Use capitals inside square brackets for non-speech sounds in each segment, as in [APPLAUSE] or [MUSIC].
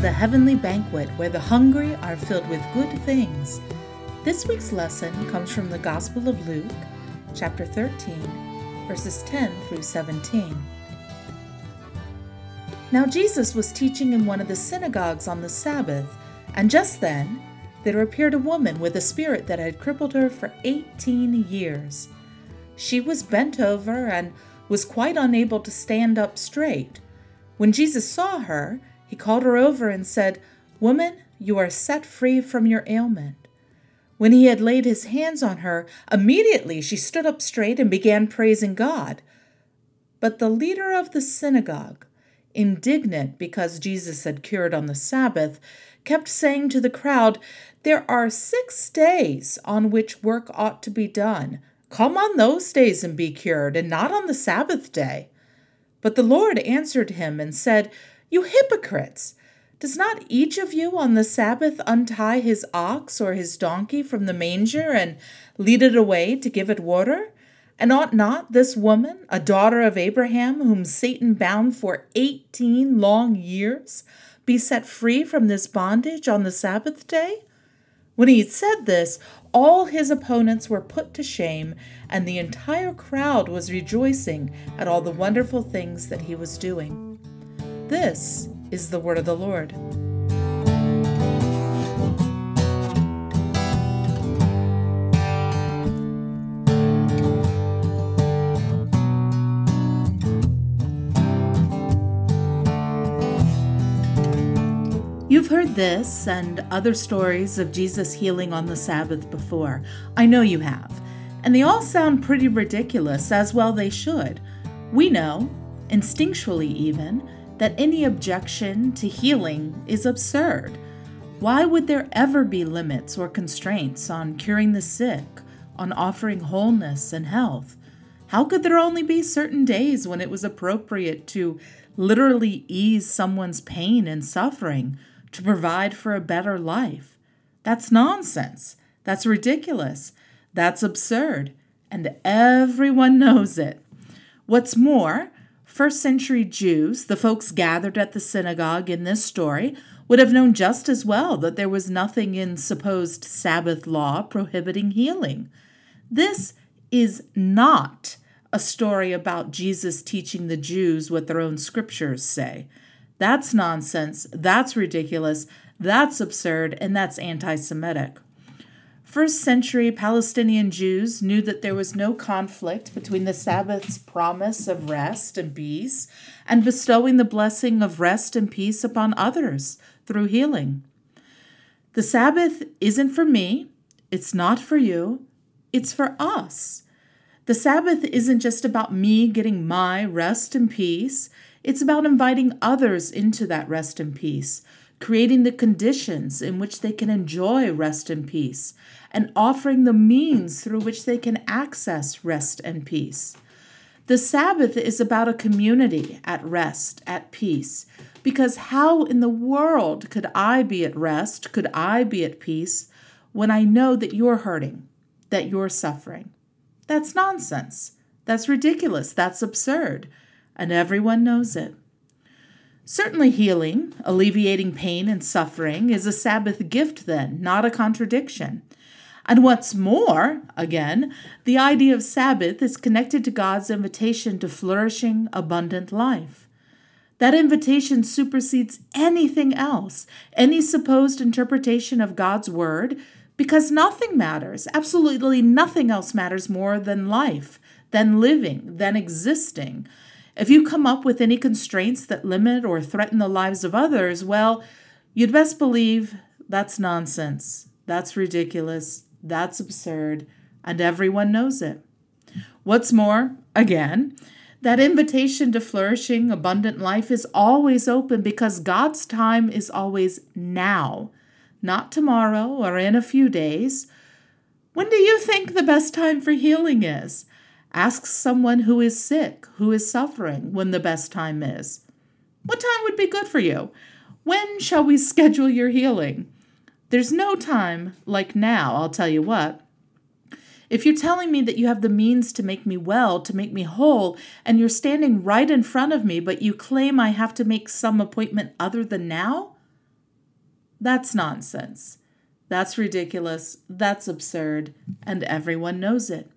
the heavenly banquet where the hungry are filled with good things. This week's lesson comes from the Gospel of Luke, chapter 13, verses 10 through 17. Now Jesus was teaching in one of the synagogues on the Sabbath, and just then there appeared a woman with a spirit that had crippled her for 18 years. She was bent over and was quite unable to stand up straight. When Jesus saw her, he called her over and said, Woman, you are set free from your ailment. When he had laid his hands on her, immediately she stood up straight and began praising God. But the leader of the synagogue, indignant because Jesus had cured on the Sabbath, kept saying to the crowd, There are six days on which work ought to be done. Come on those days and be cured, and not on the Sabbath day. But the Lord answered him and said, you hypocrites! Does not each of you on the Sabbath untie his ox or his donkey from the manger and lead it away to give it water? And ought not this woman, a daughter of Abraham, whom Satan bound for eighteen long years, be set free from this bondage on the Sabbath day? When he had said this, all his opponents were put to shame, and the entire crowd was rejoicing at all the wonderful things that he was doing. This is the word of the Lord. You've heard this and other stories of Jesus healing on the Sabbath before. I know you have. And they all sound pretty ridiculous, as well they should. We know, instinctually even, that any objection to healing is absurd. Why would there ever be limits or constraints on curing the sick, on offering wholeness and health? How could there only be certain days when it was appropriate to literally ease someone's pain and suffering, to provide for a better life? That's nonsense. That's ridiculous. That's absurd. And everyone knows it. What's more, First century Jews, the folks gathered at the synagogue in this story, would have known just as well that there was nothing in supposed Sabbath law prohibiting healing. This is not a story about Jesus teaching the Jews what their own scriptures say. That's nonsense. That's ridiculous. That's absurd. And that's anti Semitic. First century Palestinian Jews knew that there was no conflict between the Sabbath's promise of rest and peace and bestowing the blessing of rest and peace upon others through healing. The Sabbath isn't for me, it's not for you, it's for us. The Sabbath isn't just about me getting my rest and peace, it's about inviting others into that rest and peace creating the conditions in which they can enjoy rest and peace, and offering the means through which they can access rest and peace. The Sabbath is about a community at rest, at peace, because how in the world could I be at rest, could I be at peace, when I know that you're hurting, that you're suffering? That's nonsense. That's ridiculous. That's absurd. And everyone knows it. Certainly, healing, alleviating pain and suffering, is a Sabbath gift, then, not a contradiction. And what's more, again, the idea of Sabbath is connected to God's invitation to flourishing, abundant life. That invitation supersedes anything else, any supposed interpretation of God's word, because nothing matters, absolutely nothing else matters more than life, than living, than existing. If you come up with any constraints that limit or threaten the lives of others, well, you'd best believe that's nonsense. That's ridiculous. That's absurd. And everyone knows it. What's more, again, that invitation to flourishing, abundant life is always open because God's time is always now, not tomorrow or in a few days. When do you think the best time for healing is? Ask someone who is sick, who is suffering, when the best time is. What time would be good for you? When shall we schedule your healing? There's no time like now, I'll tell you what. If you're telling me that you have the means to make me well, to make me whole, and you're standing right in front of me, but you claim I have to make some appointment other than now, That's nonsense. That's ridiculous. That's absurd. And everyone knows it.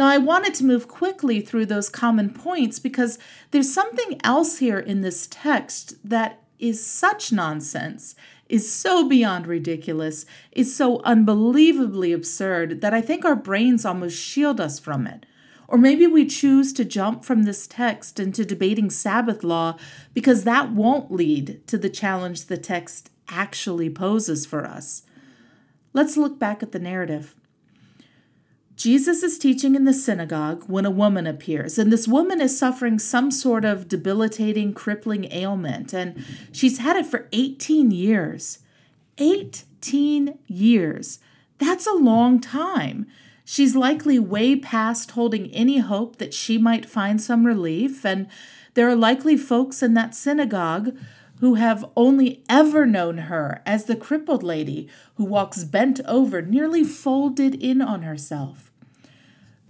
Now, I wanted to move quickly through those common points because there's something else here in this text that is such nonsense, is so beyond ridiculous, is so unbelievably absurd that I think our brains almost shield us from it. Or maybe we choose to jump from this text into debating Sabbath law because that won't lead to the challenge the text actually poses for us. Let's look back at the narrative. Jesus is teaching in the synagogue when a woman appears, and this woman is suffering some sort of debilitating, crippling ailment, and she's had it for 18 years. 18 years. That's a long time. She's likely way past holding any hope that she might find some relief, and there are likely folks in that synagogue who have only ever known her as the crippled lady who walks bent over, nearly folded in on herself.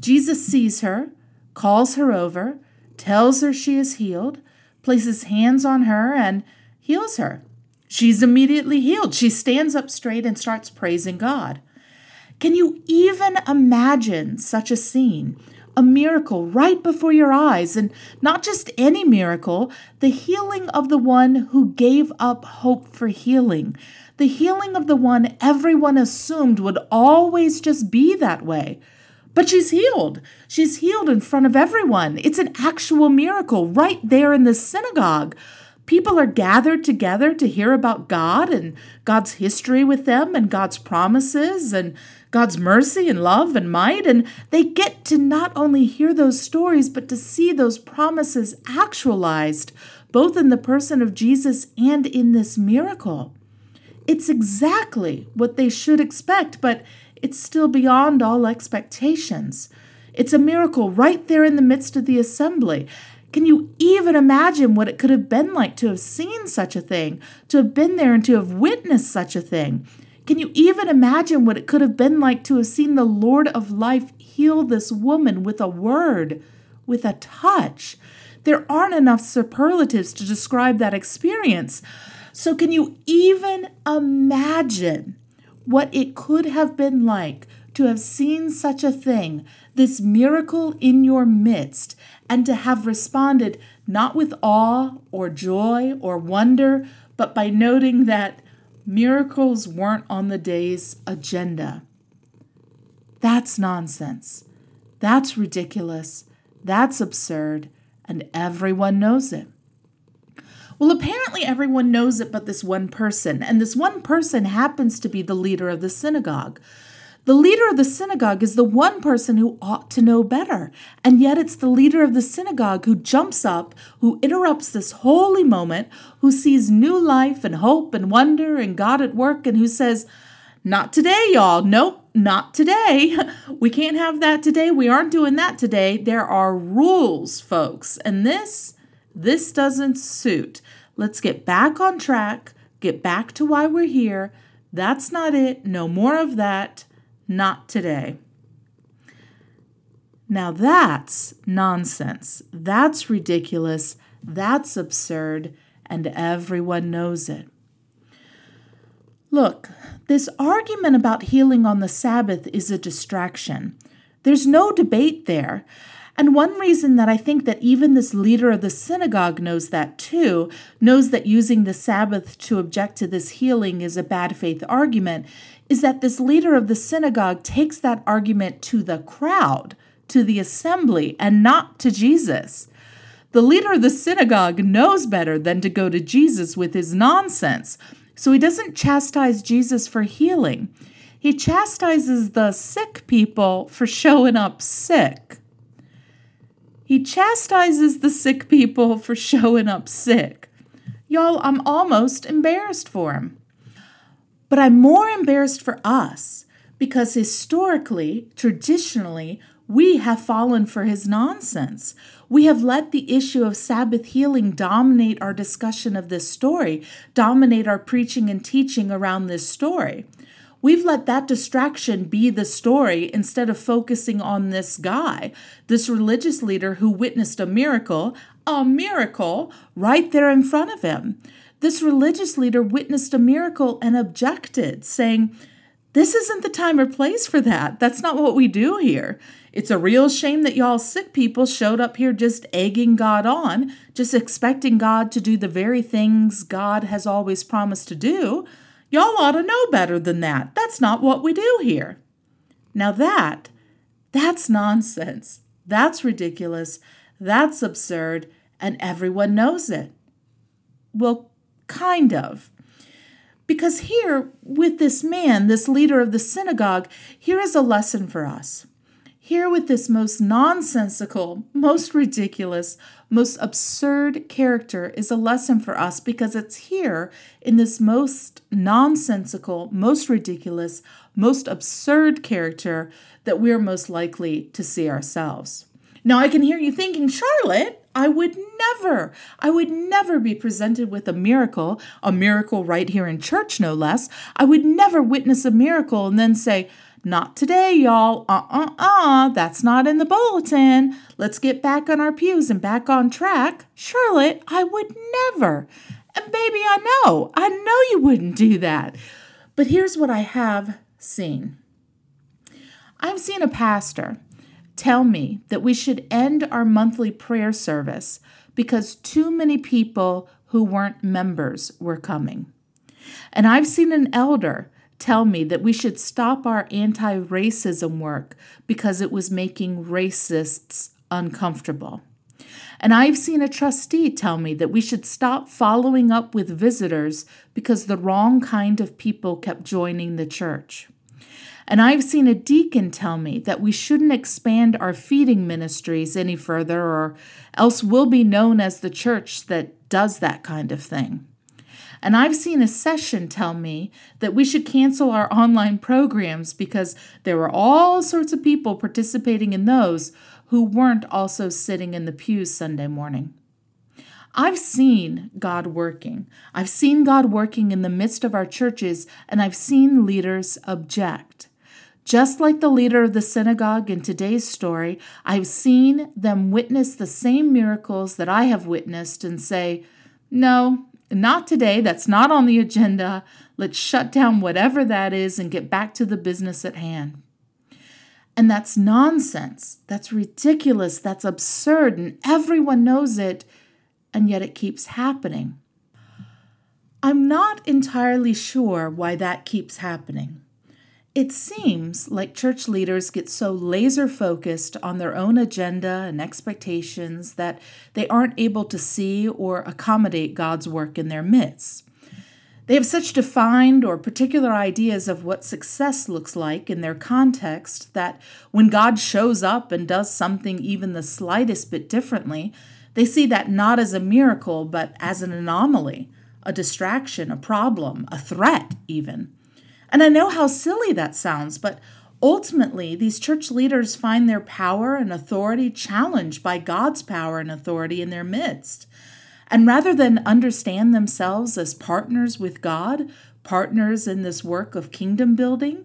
Jesus sees her, calls her over, tells her she is healed, places hands on her, and heals her. She's immediately healed. She stands up straight and starts praising God. Can you even imagine such a scene? A miracle right before your eyes, and not just any miracle, the healing of the one who gave up hope for healing, the healing of the one everyone assumed would always just be that way. But she's healed. She's healed in front of everyone. It's an actual miracle right there in the synagogue. People are gathered together to hear about God and God's history with them and God's promises and God's mercy and love and might. And they get to not only hear those stories, but to see those promises actualized, both in the person of Jesus and in this miracle. It's exactly what they should expect, but it's still beyond all expectations. It's a miracle right there in the midst of the assembly. Can you even imagine what it could have been like to have seen such a thing, to have been there and to have witnessed such a thing? Can you even imagine what it could have been like to have seen the Lord of life heal this woman with a word, with a touch? There aren't enough superlatives to describe that experience. So, can you even imagine what it could have been like to have seen such a thing, this miracle in your midst, and to have responded not with awe or joy or wonder, but by noting that miracles weren't on the day's agenda. That's nonsense. That's ridiculous. That's absurd. And everyone knows it. Well, apparently everyone knows it but this one person, and this one person happens to be the leader of the synagogue. The leader of the synagogue is the one person who ought to know better, and yet it's the leader of the synagogue who jumps up, who interrupts this holy moment, who sees new life and hope and wonder and God at work, and who says, Not today, y'all. Nope, not today. [LAUGHS] We can't have that today. We aren't doing that today. There are rules, folks, and this this doesn't suit. Let's get back on track, get back to why we're here. That's not it. No more of that. Not today. Now that's nonsense. That's ridiculous. That's absurd. And everyone knows it. Look, this argument about healing on the Sabbath is a distraction. There's no debate there. And one reason that I think that even this leader of the synagogue knows that too, knows that using the Sabbath to object to this healing is a bad faith argument, is that this leader of the synagogue takes that argument to the crowd, to the assembly, and not to Jesus. The leader of the synagogue knows better than to go to Jesus with his nonsense, so he doesn't chastise Jesus for healing. He chastises the sick people for showing up sick. He chastises the sick people for showing up sick. Y'all, I'm almost embarrassed for him. But I'm more embarrassed for us because historically, traditionally, we have fallen for his nonsense. We have let the issue of Sabbath healing dominate our discussion of this story, dominate our preaching and teaching around this story. We've let that distraction be the story instead of focusing on this guy, this religious leader who witnessed a miracle, a miracle right there in front of him. this religious leader witnessed a miracle and objected, saying, This isn't the time or place for that. That's not what we do here. It's a real shame that y'all sick people showed up here just egging God on, just expecting God to do the very things God has always promised to do. Y'all ought to know better than that. That's not what we do here. Now that, that's nonsense. That's ridiculous. That's absurd. And everyone knows it. Well, kind of. Because here, with this man, this leader of the synagogue, here is a lesson for us. Here, with this most nonsensical, most ridiculous, most absurd character, is a lesson for us because it's here in this most nonsensical, most ridiculous, most absurd character that we're most likely to see ourselves. Now, I can hear you thinking, Charlotte, I would never, I would never be presented with a miracle, a miracle right here in church, no less. I would never witness a miracle and then say, not today, y'all. Uh uh uh. That's not in the bulletin. Let's get back on our pews and back on track. Charlotte, I would never. And baby, I know. I know you wouldn't do that. But here's what I have seen I've seen a pastor tell me that we should end our monthly prayer service because too many people who weren't members were coming. And I've seen an elder tell me that we should stop our anti racism work because it was making racists uncomfortable. And I've seen a trustee tell me that we should stop following up with visitors because the wrong kind of people kept joining the church. And I've seen a deacon tell me that we shouldn't expand our feeding ministries any further, or else we'll be known as the church that does that kind of thing. And I've seen a session tell me that we should cancel our online programs because there were all sorts of people participating in those who weren't also sitting in the pews Sunday morning. I've seen God working. I've seen God working in the midst of our churches, and I've seen leaders object. Just like the leader of the synagogue in today's story, I've seen them witness the same miracles that I have witnessed and say, No, not today. That's not on the agenda. Let's shut down whatever that is and get back to the business at hand. And that's nonsense. That's ridiculous. That's absurd. And everyone knows it. And yet it keeps happening. I'm not entirely sure why that keeps happening. It seems like church leaders get so laser focused on their own agenda and expectations that they aren't able to see or accommodate God's work in their midst. They have such defined or particular ideas of what success looks like in their context that when God shows up and does something even the slightest bit differently, they see that not as a miracle, but as an anomaly, a distraction, a problem, a threat, even. And I know how silly that sounds, but ultimately, these church leaders find their power and authority challenged by God's power and authority in their midst. And rather than understand themselves as partners with God, partners in this work of kingdom building,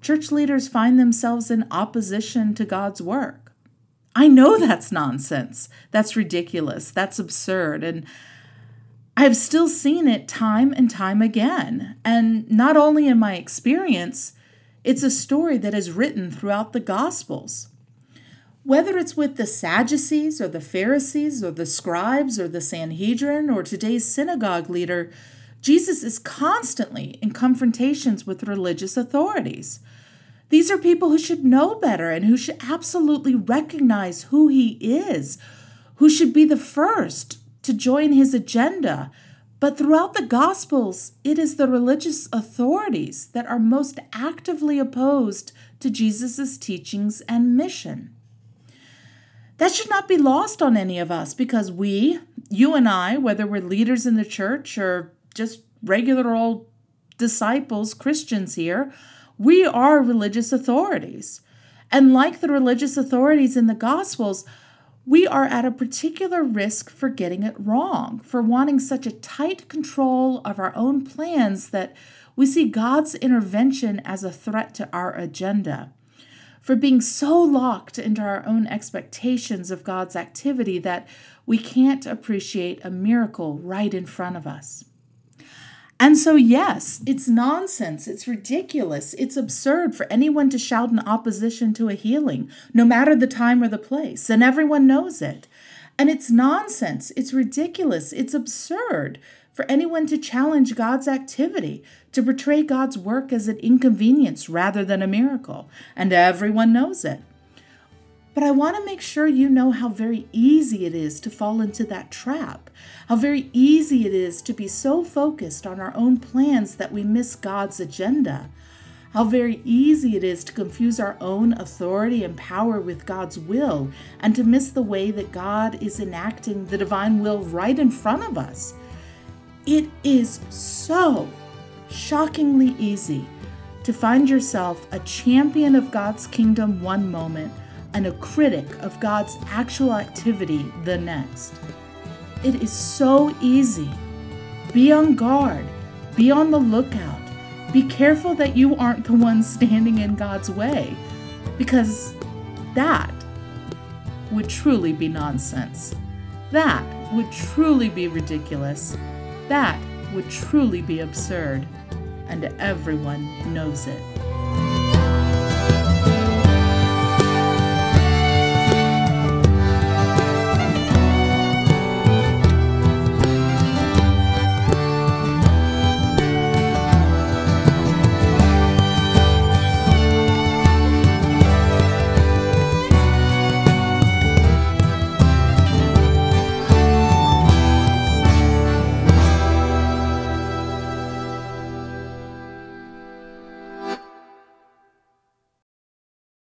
church leaders find themselves in opposition to God's work. I know that's nonsense. That's ridiculous. That's absurd. And I've still seen it time and time again. And not only in my experience, it's a story that is written throughout the Gospels. Whether it's with the Sadducees or the Pharisees or the scribes or the Sanhedrin or today's synagogue leader, Jesus is constantly in confrontations with religious authorities. These are people who should know better and who should absolutely recognize who he is, who should be the first to join his agenda. But throughout the Gospels, it is the religious authorities that are most actively opposed to Jesus' teachings and mission. That should not be lost on any of us because we, you and I, whether we're leaders in the church or just regular old disciples, Christians here, we are religious authorities. And like the religious authorities in the Gospels, we are at a particular risk for getting it wrong, for wanting such a tight control of our own plans that we see God's intervention as a threat to our agenda, for being so locked into our own expectations of God's activity that we can't appreciate a miracle right in front of us. And so, yes, it's nonsense, it's ridiculous, it's absurd for anyone to shout in opposition to a healing, no matter the time or the place, and everyone knows it. And it's nonsense, it's ridiculous, it's absurd for anyone to challenge God's activity, to portray God's work as an inconvenience rather than a miracle, and everyone knows it. But I want to make sure you know how very easy it is to fall into that trap, how very easy it is to be so focused on our own plans that we miss God's agenda, how very easy it is to confuse our own authority and power with God's will and to miss the way that God is enacting the divine will right in front of us. It is so shockingly easy to find yourself a champion of God's kingdom one moment and a critic of God's actual activity the next. It is so easy. Be on guard, be on the lookout, be careful that you aren't the one standing in God's way, because that would truly be nonsense. That would truly be ridiculous. That would truly be absurd. And everyone knows it.